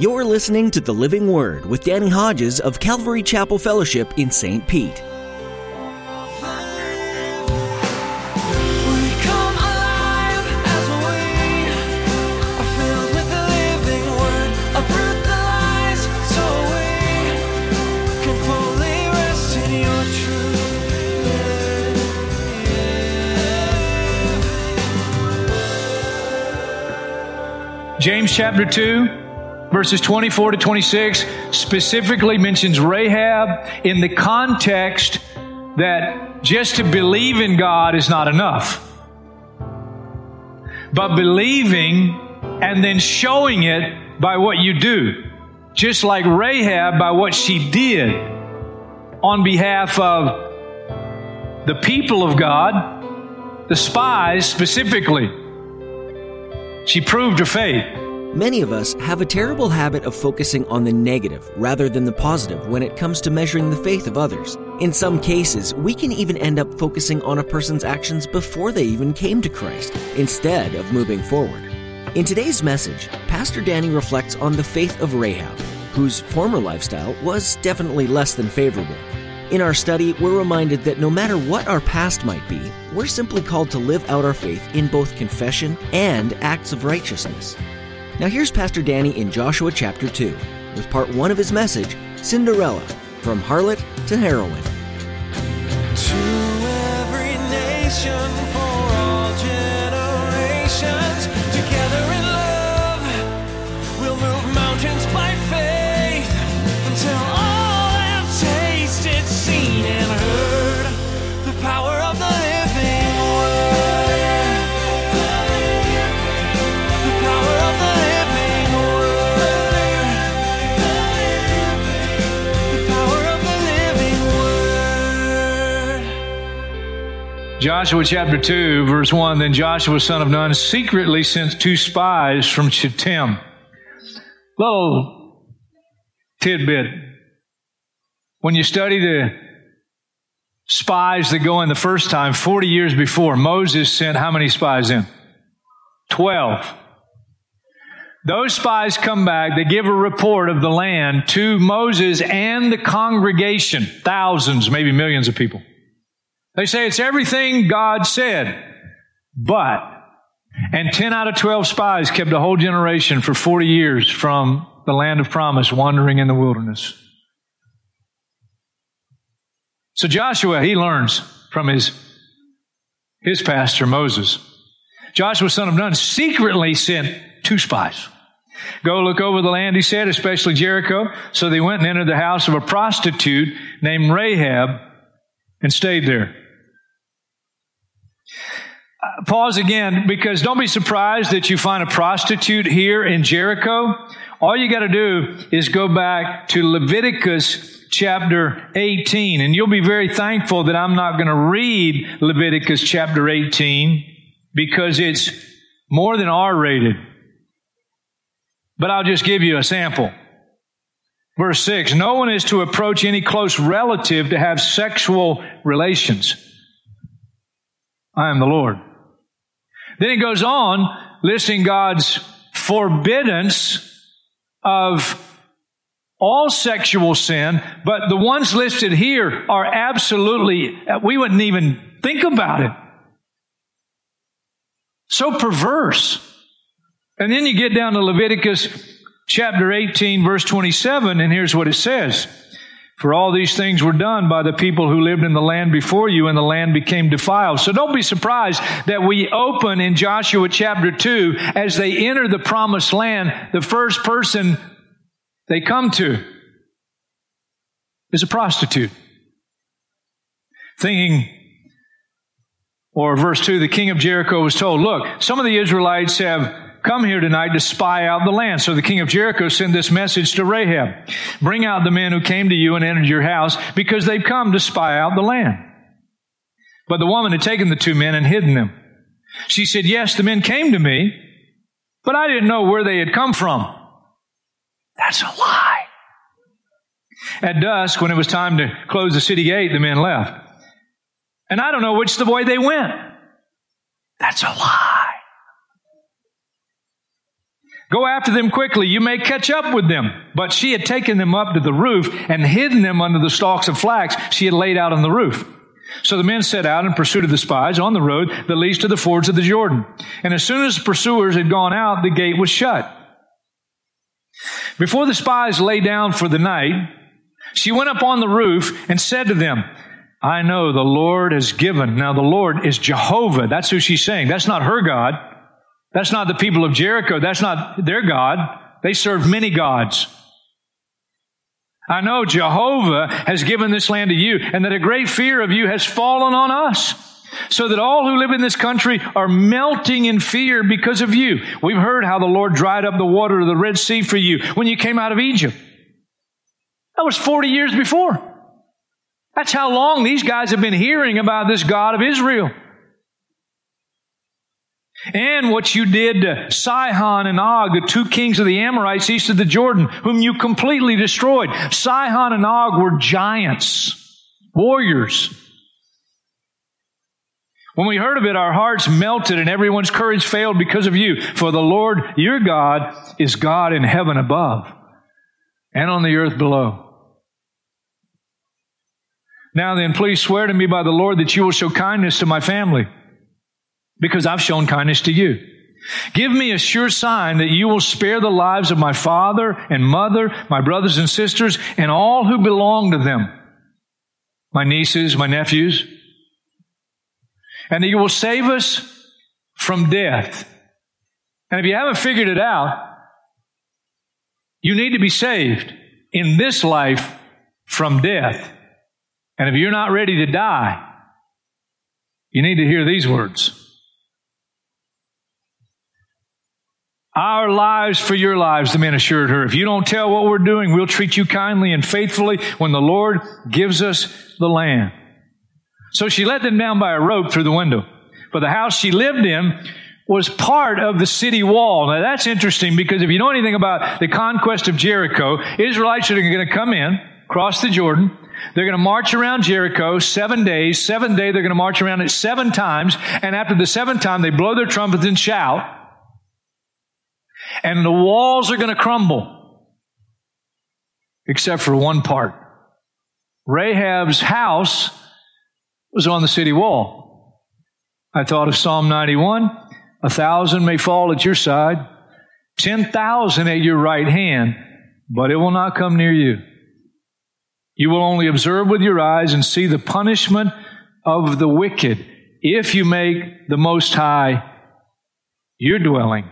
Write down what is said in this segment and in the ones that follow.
You're listening to The Living Word with Danny Hodges of Calvary Chapel Fellowship in St. Pete. James chapter 2, verses 24 to 26, specifically mentions Rahab in the context that just to believe in God is not enough. But believing and then showing it by what you do. Just like Rahab by what she did on behalf of the people of God, the spies specifically. She proved her faith. Many of us have a terrible habit of focusing on the negative rather than the positive when it comes to measuring the faith of others. In some cases, we can even end up focusing on a person's actions before they even came to Christ, instead of moving forward. In today's message, Pastor Danny reflects on the faith of Rahab, whose former lifestyle was definitely less than favorable. In our study, we're reminded that no matter what our past might be, we're simply called to live out our faith in both confession and acts of righteousness. Now, here's Pastor Danny in Joshua chapter 2 with part 1 of his message Sinderella From Harlot to Heroine. To every nation Joshua chapter 2, verse 1 Then Joshua, son of Nun, secretly sent two spies from Shittim. Little tidbit. When you study the spies that go in the first time, 40 years before, Moses sent how many spies in? 12. Those spies come back, they give a report of the land to Moses and the congregation, thousands, maybe millions of people. They say it's everything God said. But, and 10 out of 12 spies kept a whole generation for 40 years from the land of promise wandering in the wilderness. So Joshua, he learns from his, his pastor Moses. Joshua, son of Nun, secretly sent two spies. Go look over the land, he said, especially Jericho. So they went and entered the house of a prostitute named Rahab and stayed there. Pause again because don't be surprised that you find a prostitute here in Jericho. All you got to do is go back to Leviticus chapter 18 and you'll be very thankful that I'm not going to read Leviticus chapter 18 because it's more than R rated. But I'll just give you a sample. Verse 6 No one is to approach any close relative to have sexual relations. I am the Lord. Then it goes on listing God's forbiddance of all sexual sin, but the ones listed here are absolutely, we wouldn't even think about it. So perverse. And then you get down to Leviticus chapter 18, verse 27, and here's what it says. For all these things were done by the people who lived in the land before you, and the land became defiled. So don't be surprised that we open in Joshua chapter 2 as they enter the promised land, the first person they come to is a prostitute. Thinking, or verse 2, the king of Jericho was told, Look, some of the Israelites have come here tonight to spy out the land. So the king of Jericho sent this message to Rahab. Bring out the men who came to you and entered your house because they've come to spy out the land. But the woman had taken the two men and hidden them. She said, yes, the men came to me, but I didn't know where they had come from. That's a lie. At dusk, when it was time to close the city gate, the men left. And I don't know which the way they went. That's a lie. Go after them quickly. You may catch up with them. But she had taken them up to the roof and hidden them under the stalks of flax she had laid out on the roof. So the men set out in pursuit of the spies on the road that leads to the fords of the Jordan. And as soon as the pursuers had gone out, the gate was shut. Before the spies lay down for the night, she went up on the roof and said to them, I know the Lord has given. Now the Lord is Jehovah. That's who she's saying. That's not her God. That's not the people of Jericho. That's not their God. They serve many gods. I know Jehovah has given this land to you and that a great fear of you has fallen on us so that all who live in this country are melting in fear because of you. We've heard how the Lord dried up the water of the Red Sea for you when you came out of Egypt. That was 40 years before. That's how long these guys have been hearing about this God of Israel. And what you did to Sihon and Og, the two kings of the Amorites east of the Jordan, whom you completely destroyed. Sihon and Og were giants, warriors. When we heard of it, our hearts melted and everyone's courage failed because of you. For the Lord your God is God in heaven above and on the earth below. Now then, please swear to me by the Lord that you will show kindness to my family because I've shown kindness to you. Give me a sure sign that you will spare the lives of my father and mother, my brothers and sisters, and all who belong to them, my nieces, my nephews, and that you will save us from death. And if you haven't figured it out, you need to be saved in this life from death. And if you're not ready to die, you need to hear these words. Our lives for your lives, the men assured her. If you don't tell what we're doing, we'll treat you kindly and faithfully when the Lord gives us the land. So she let them down by a rope through the window. But the house she lived in was part of the city wall. Now that's interesting because if you know anything about the conquest of Jericho, Israelites are going to come in, cross the Jordan, they're going to march around Jericho seven days. Seven day, they're going to march around it seven times. And after the seventh time, they blow their trumpets and shout and the walls are going to crumble, except for one part. Rahab's house was on the city wall. I thought of Psalm 91 a thousand may fall at your side, 10,000 at your right hand, but it will not come near you. You will only observe with your eyes and see the punishment of the wicked if you make the Most High your dwelling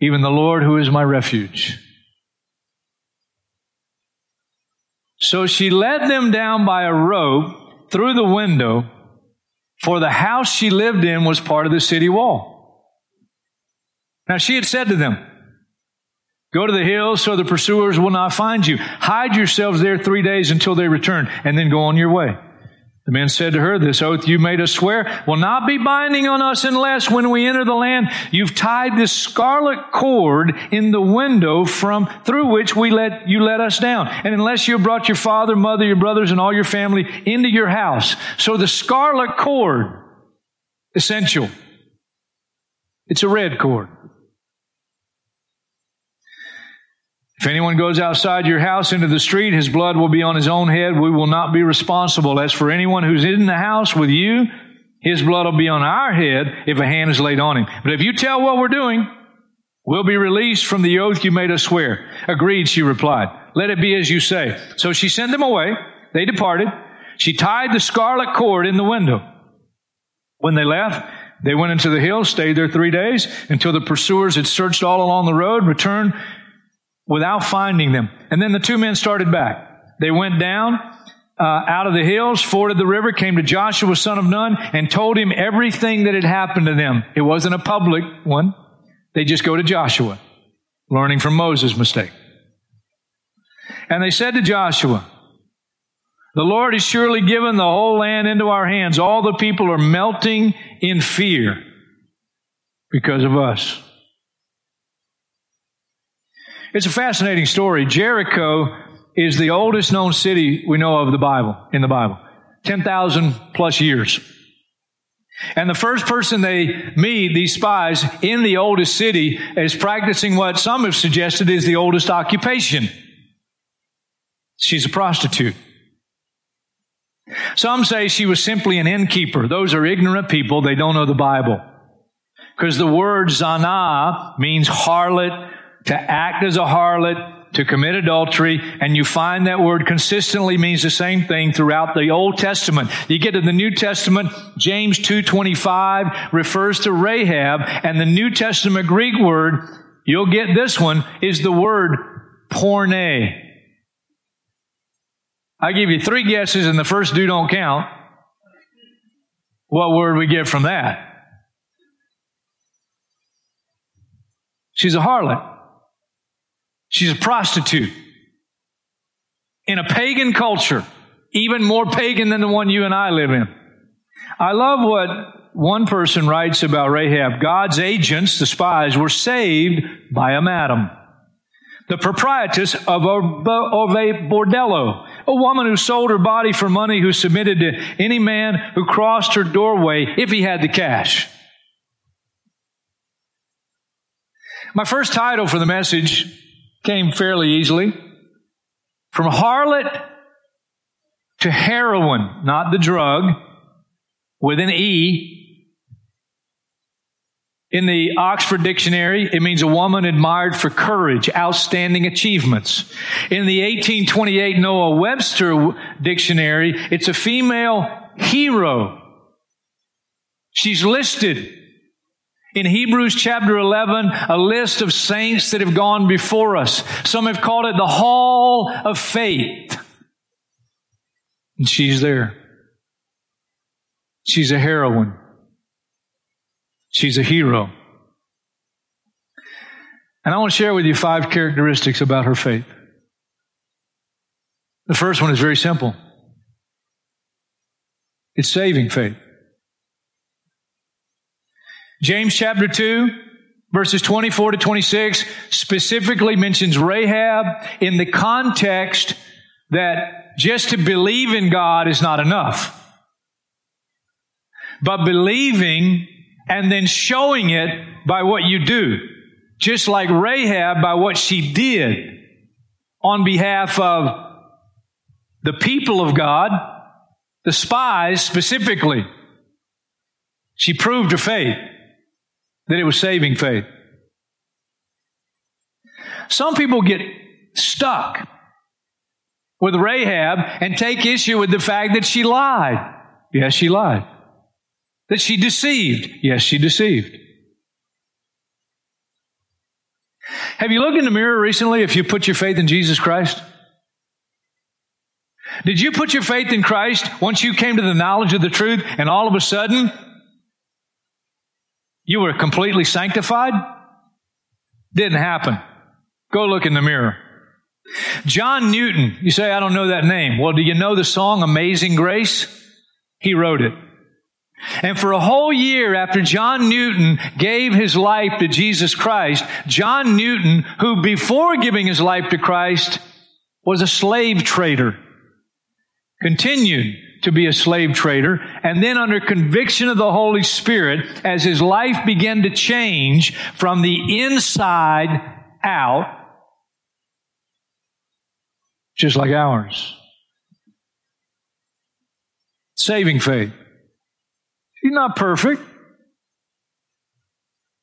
even the Lord who is my refuge. So she led them down by a rope through the window, for the house she lived in was part of the city wall. Now she had said to them, Go to the hills so the pursuers will not find you. Hide yourselves there three days until they return, and then go on your way. The men said to her, This oath you made us swear will not be binding on us unless when we enter the land you've tied this scarlet cord in the window from through which we let you let us down. And unless you brought your father, mother, your brothers, and all your family into your house. So the scarlet cord, essential. It's a red cord. If anyone goes outside your house into the street, his blood will be on his own head. We will not be responsible. As for anyone who's in the house with you, his blood will be on our head if a hand is laid on him. But if you tell what we're doing, we'll be released from the oath you made us swear. Agreed, she replied. Let it be as you say. So she sent them away. They departed. She tied the scarlet cord in the window. When they left, they went into the hills, stayed there three days until the pursuers had searched all along the road, returned without finding them. And then the two men started back. They went down uh, out of the hills, forded the river, came to Joshua, son of Nun, and told him everything that had happened to them. It wasn't a public one. They just go to Joshua, learning from Moses' mistake. And they said to Joshua, the Lord has surely given the whole land into our hands. All the people are melting in fear because of us. It's a fascinating story. Jericho is the oldest known city we know of the Bible, in the Bible. 10,000 plus years. And the first person they meet, these spies, in the oldest city is practicing what some have suggested is the oldest occupation. She's a prostitute. Some say she was simply an innkeeper. Those are ignorant people. They don't know the Bible. Because the word zana means harlot, to act as a harlot, to commit adultery, and you find that word consistently means the same thing throughout the Old Testament. You get to the New Testament, James 2.25 refers to Rahab, and the New Testament Greek word, you'll get this one, is the word porne. I give you three guesses, and the first two don't count. What word we get from that? She's a harlot. She's a prostitute. In a pagan culture, even more pagan than the one you and I live in. I love what one person writes about Rahab. God's agents, the spies, were saved by a madam. The proprietress of a, of a bordello, a woman who sold her body for money, who submitted to any man who crossed her doorway if he had the cash. My first title for the message came fairly easily. From harlot to heroine, not the drug, with an E. In the Oxford Dictionary, it means a woman admired for courage, outstanding achievements. In the 1828 Noah Webster Dictionary, it's a female hero. She's listed in Hebrews chapter 11, a list of saints that have gone before us. Some have called it the hall of faith. And she's there. She's a heroine. She's a hero. And I want to share with you five characteristics about her faith. The first one is very simple. It's saving faith. James chapter 2, verses 24 to 26 specifically mentions Rahab in the context that just to believe in God is not enough. But believing and then showing it by what you do. Just like Rahab by what she did on behalf of the people of God, the spies specifically. She proved her faith that it was saving faith. Some people get stuck with Rahab and take issue with the fact that she lied. Yes, she lied. That she deceived. Yes, she deceived. Have you looked in the mirror recently if you put your faith in Jesus Christ? Did you put your faith in Christ once you came to the knowledge of the truth and all of a sudden you were completely sanctified? Didn't happen. Go look in the mirror. John Newton, you say, I don't know that name. Well, do you know the song Amazing Grace? He wrote it. And for a whole year after John Newton gave his life to Jesus Christ, John Newton, who before giving his life to Christ was a slave trader, continued to be a slave trader, and then under conviction of the Holy Spirit, as his life began to change from the inside out, just like ours. Saving faith. She's not perfect.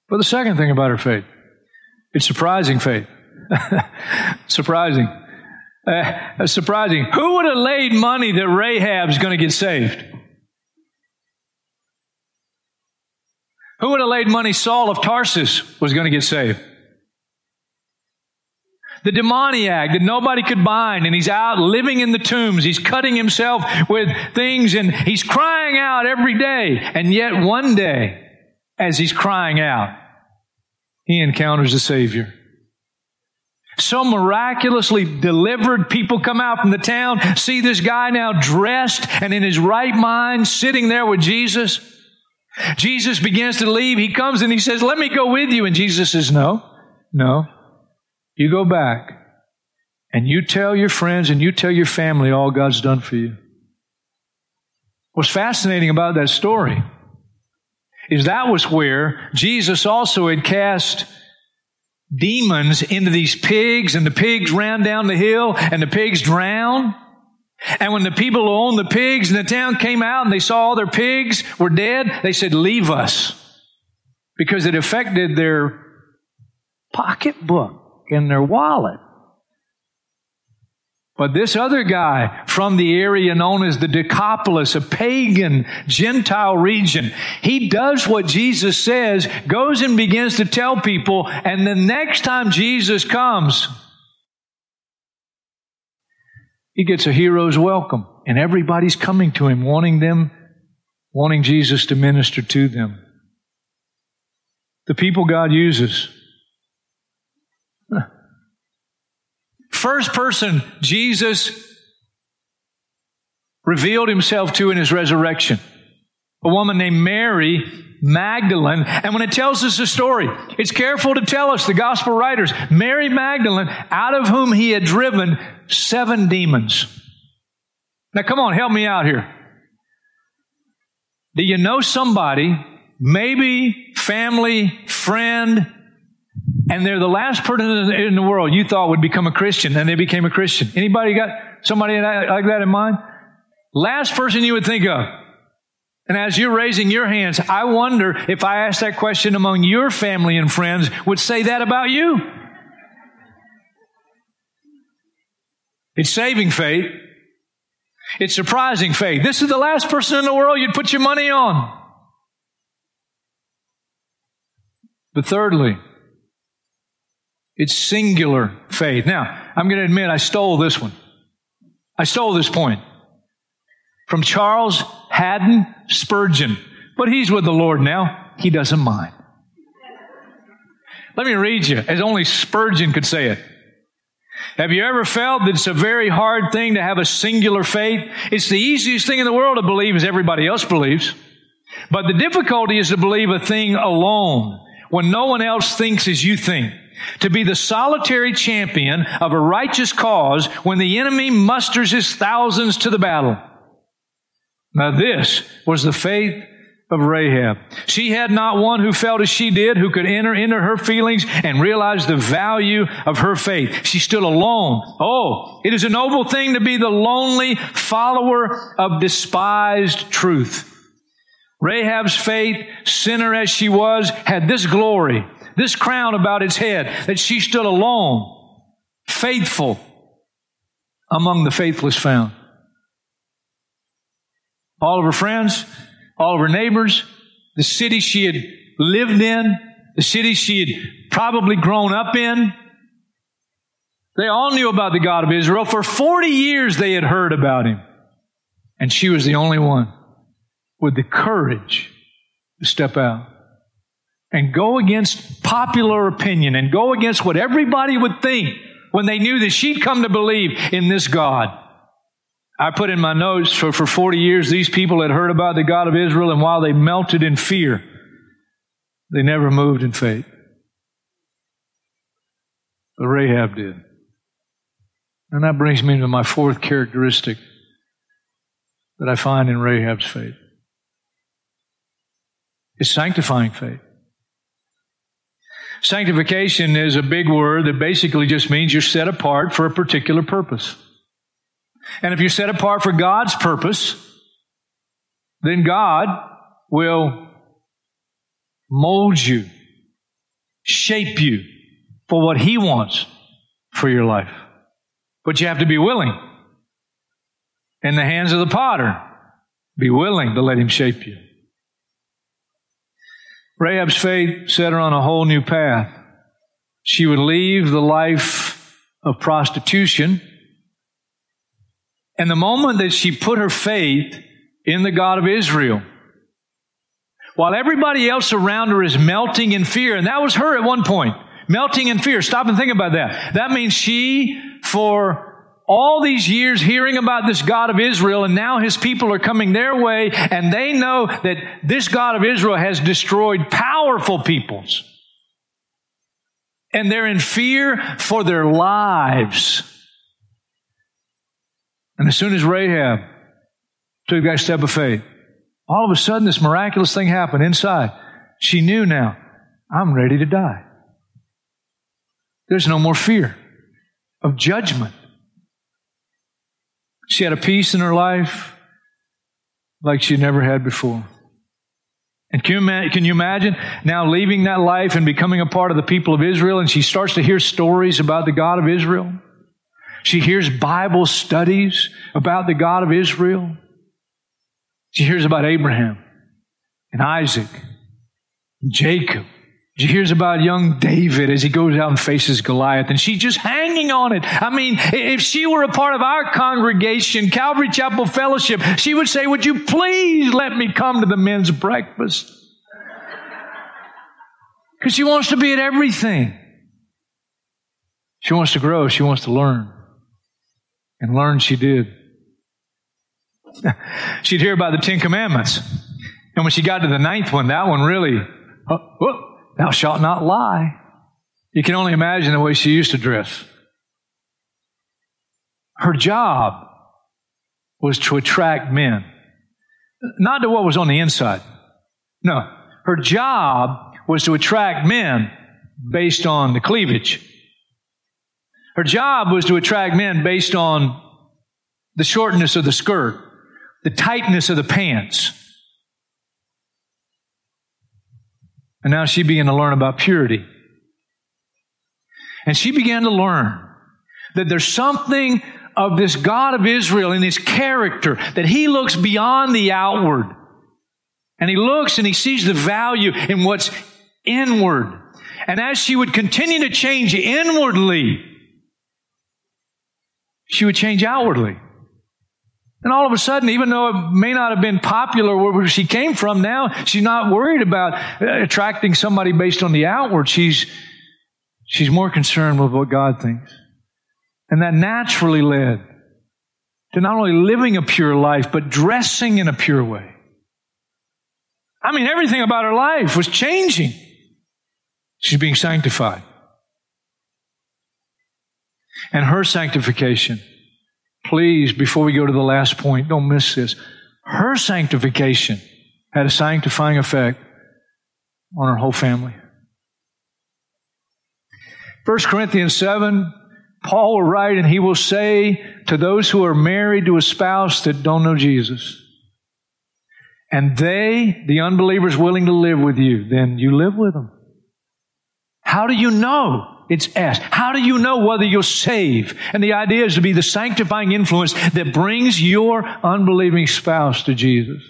But the second thing about her faith, it's surprising faith. surprising. Uh, surprising. Who would have laid money that Rahab's going to get saved? Who would have laid money Saul of Tarsus was going to get saved? The demoniac that nobody could bind, and he's out living in the tombs. He's cutting himself with things, and he's crying out every day. And yet, one day, as he's crying out, he encounters the Savior so miraculously delivered. People come out from the town, see this guy now dressed and in his right mind, sitting there with Jesus. Jesus begins to leave. He comes and he says, Let me go with you. And Jesus says, No, no. You go back and you tell your friends and you tell your family all God's done for you. What's fascinating about that story is that was where Jesus also had cast demons into these pigs, and the pigs ran down the hill, and the pigs drowned. And when the people who owned the pigs in the town came out and they saw all their pigs were dead, they said, Leave us. Because it affected their pocketbook and their wallet. But this other guy from the area known as the Decapolis, a pagan Gentile region, he does what Jesus says, goes and begins to tell people, and the next time Jesus comes, he gets a hero's welcome, and everybody's coming to him, wanting them, wanting Jesus to minister to them. The people God uses First person Jesus revealed himself to in his resurrection. A woman named Mary Magdalene. And when it tells us the story, it's careful to tell us, the gospel writers, Mary Magdalene, out of whom he had driven seven demons. Now come on, help me out here. Do you know somebody, maybe family, friend, and they're the last person in the world you thought would become a Christian, and they became a Christian. Anybody got somebody like that in mind? Last person you would think of. And as you're raising your hands, I wonder if I ask that question among your family and friends, would say that about you. It's saving faith. It's surprising faith. This is the last person in the world you'd put your money on. But thirdly, it's singular faith. Now, I'm going to admit I stole this one. I stole this point from Charles Haddon Spurgeon, but he's with the Lord now. He doesn't mind. Let me read you, as only Spurgeon could say it. Have you ever felt that it's a very hard thing to have a singular faith? It's the easiest thing in the world to believe as everybody else believes. But the difficulty is to believe a thing alone when no one else thinks as you think to be the solitary champion of a righteous cause when the enemy musters his thousands to the battle. Now this was the faith of Rahab. She had not one who felt as she did, who could enter into her feelings and realize the value of her faith. She stood alone. Oh, it is a noble thing to be the lonely follower of despised truth. Rahab's faith, sinner as she was, had this glory this crown about its head, that she stood alone, faithful among the faithless found. All of her friends, all of her neighbors, the city she had lived in, the city she had probably grown up in, they all knew about the God of Israel. For 40 years they had heard about him. And she was the only one with the courage to step out and go against popular opinion and go against what everybody would think when they knew that she'd come to believe in this God. I put in my notes for, for 40 years, these people had heard about the God of Israel, and while they melted in fear, they never moved in faith. But Rahab did. And that brings me to my fourth characteristic that I find in Rahab's faith. It's sanctifying faith. Sanctification is a big word that basically just means you're set apart for a particular purpose. And if you're set apart for God's purpose, then God will mold you, shape you for what He wants for your life. But you have to be willing. In the hands of the potter, be willing to let Him shape you. Rahab's faith set her on a whole new path. She would leave the life of prostitution. And the moment that she put her faith in the God of Israel, while everybody else around her is melting in fear, and that was her at one point, melting in fear. Stop and think about that. That means she, for all these years hearing about this God of Israel, and now his people are coming their way, and they know that this God of Israel has destroyed powerful peoples. And they're in fear for their lives. And as soon as Rahab took that step of faith, All of a sudden, this miraculous thing happened inside. She knew now, I'm ready to die. There's no more fear of judgment. She had a peace in her life like she never had before. And can you, can you imagine now leaving that life and becoming a part of the people of Israel? And she starts to hear stories about the God of Israel. She hears Bible studies about the God of Israel. She hears about Abraham and Isaac and Jacob. She hears about young David as he goes out and faces Goliath, and she's just hanging on it. I mean, if she were a part of our congregation, Calvary Chapel Fellowship, she would say, Would you please let me come to the men's breakfast? Because she wants to be at everything. She wants to grow, she wants to learn. And learn she did. She'd hear about the Ten Commandments. And when she got to the ninth one, that one really, oh, oh, thou shalt not lie. You can only imagine the way she used to dress. Her job was to attract men, not to what was on the inside. No, her job was to attract men based on the cleavage. Her job was to attract men based on the shortness of the skirt, the tightness of the pants. And now she began to learn about purity. And she began to learn that there's something of this God of Israel in his character, that he looks beyond the outward. And he looks and he sees the value in what's inward. And as she would continue to change inwardly, she would change outwardly. And all of a sudden, even though it may not have been popular where she came from, now she's not worried about uh, attracting somebody based on the outward. She's, she's more concerned with what God thinks. And that naturally led to not only living a pure life, but dressing in a pure way. I mean, everything about her life was changing. She's being sanctified. And her sanctification Please, before we go to the last point, don't miss this. Her sanctification had a sanctifying effect on her whole family. 1 Corinthians 7, Paul will write, and he will say to those who are married to a spouse that don't know Jesus, and they, the unbelievers, willing to live with you, then you live with them. How do you know? It's asked. How do you know whether you'll save? And the idea is to be the sanctifying influence that brings your unbelieving spouse to Jesus.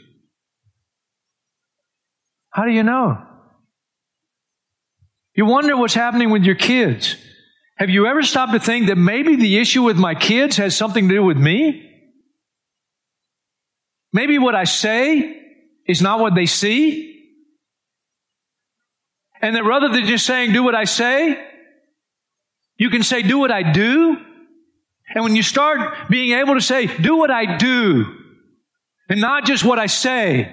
How do you know? You wonder what's happening with your kids. Have you ever stopped to think that maybe the issue with my kids has something to do with me? Maybe what I say is not what they see? And that rather than just saying, do what I say, you can say, do what I do. And when you start being able to say, do what I do, and not just what I say,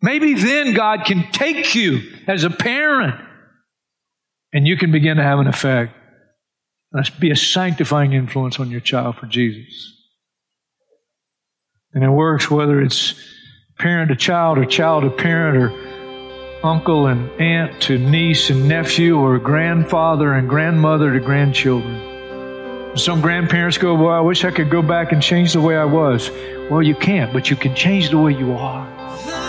maybe then God can take you as a parent and you can begin to have an effect. Let's be a sanctifying influence on your child for Jesus. And it works whether it's parent to child or child to parent or uncle and aunt to niece and nephew, or grandfather and grandmother to grandchildren. Some grandparents go, Well, I wish I could go back and change the way I was. Well, you can't, but you can change the way you are.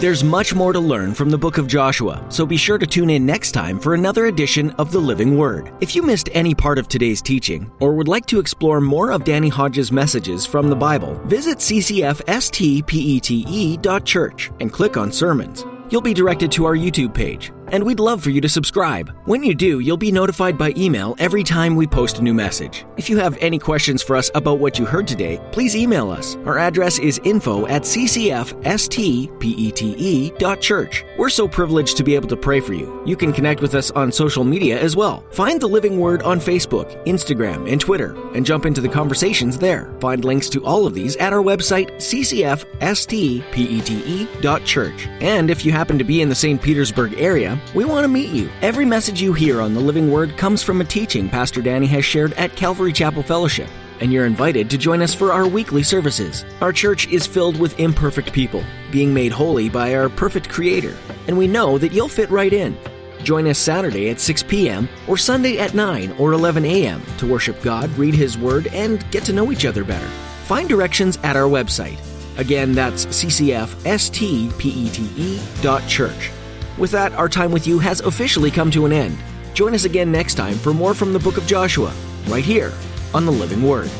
There's much more to learn from the book of Joshua, so be sure to tune in next time for another edition of The Living Word. If you missed any part of today's teaching, or would like to explore more of Danny Hodges' messages from the Bible, visit ccfstpete.church and click on Sermons. You'll be directed to our YouTube page. And we'd love for you to subscribe. When you do, you'll be notified by email every time we post a new message. If you have any questions for us about what you heard today, please email us. Our address is info at ccfstpete.church. We're so privileged to be able to pray for you. You can connect with us on social media as well. Find the Living Word on Facebook, Instagram, and Twitter, and jump into the conversations there. Find links to all of these at our website, ccfstpete.church. And if you happen to be in the St. Petersburg area, we want to meet you. Every message you hear on the Living Word comes from a teaching Pastor Danny has shared at Calvary Chapel Fellowship and you're invited to join us for our weekly services. Our church is filled with imperfect people, being made holy by our perfect Creator, and we know that you'll fit right in. Join us Saturday at 6 p.m. or Sunday at 9 or 11 a.m. to worship God, read His Word, and get to know each other better. Find directions at our website. Again, that's ccfstpete.church. With that, our time with you has officially come to an end. Join us again next time for more from the book of Joshua, right here on the Living Word.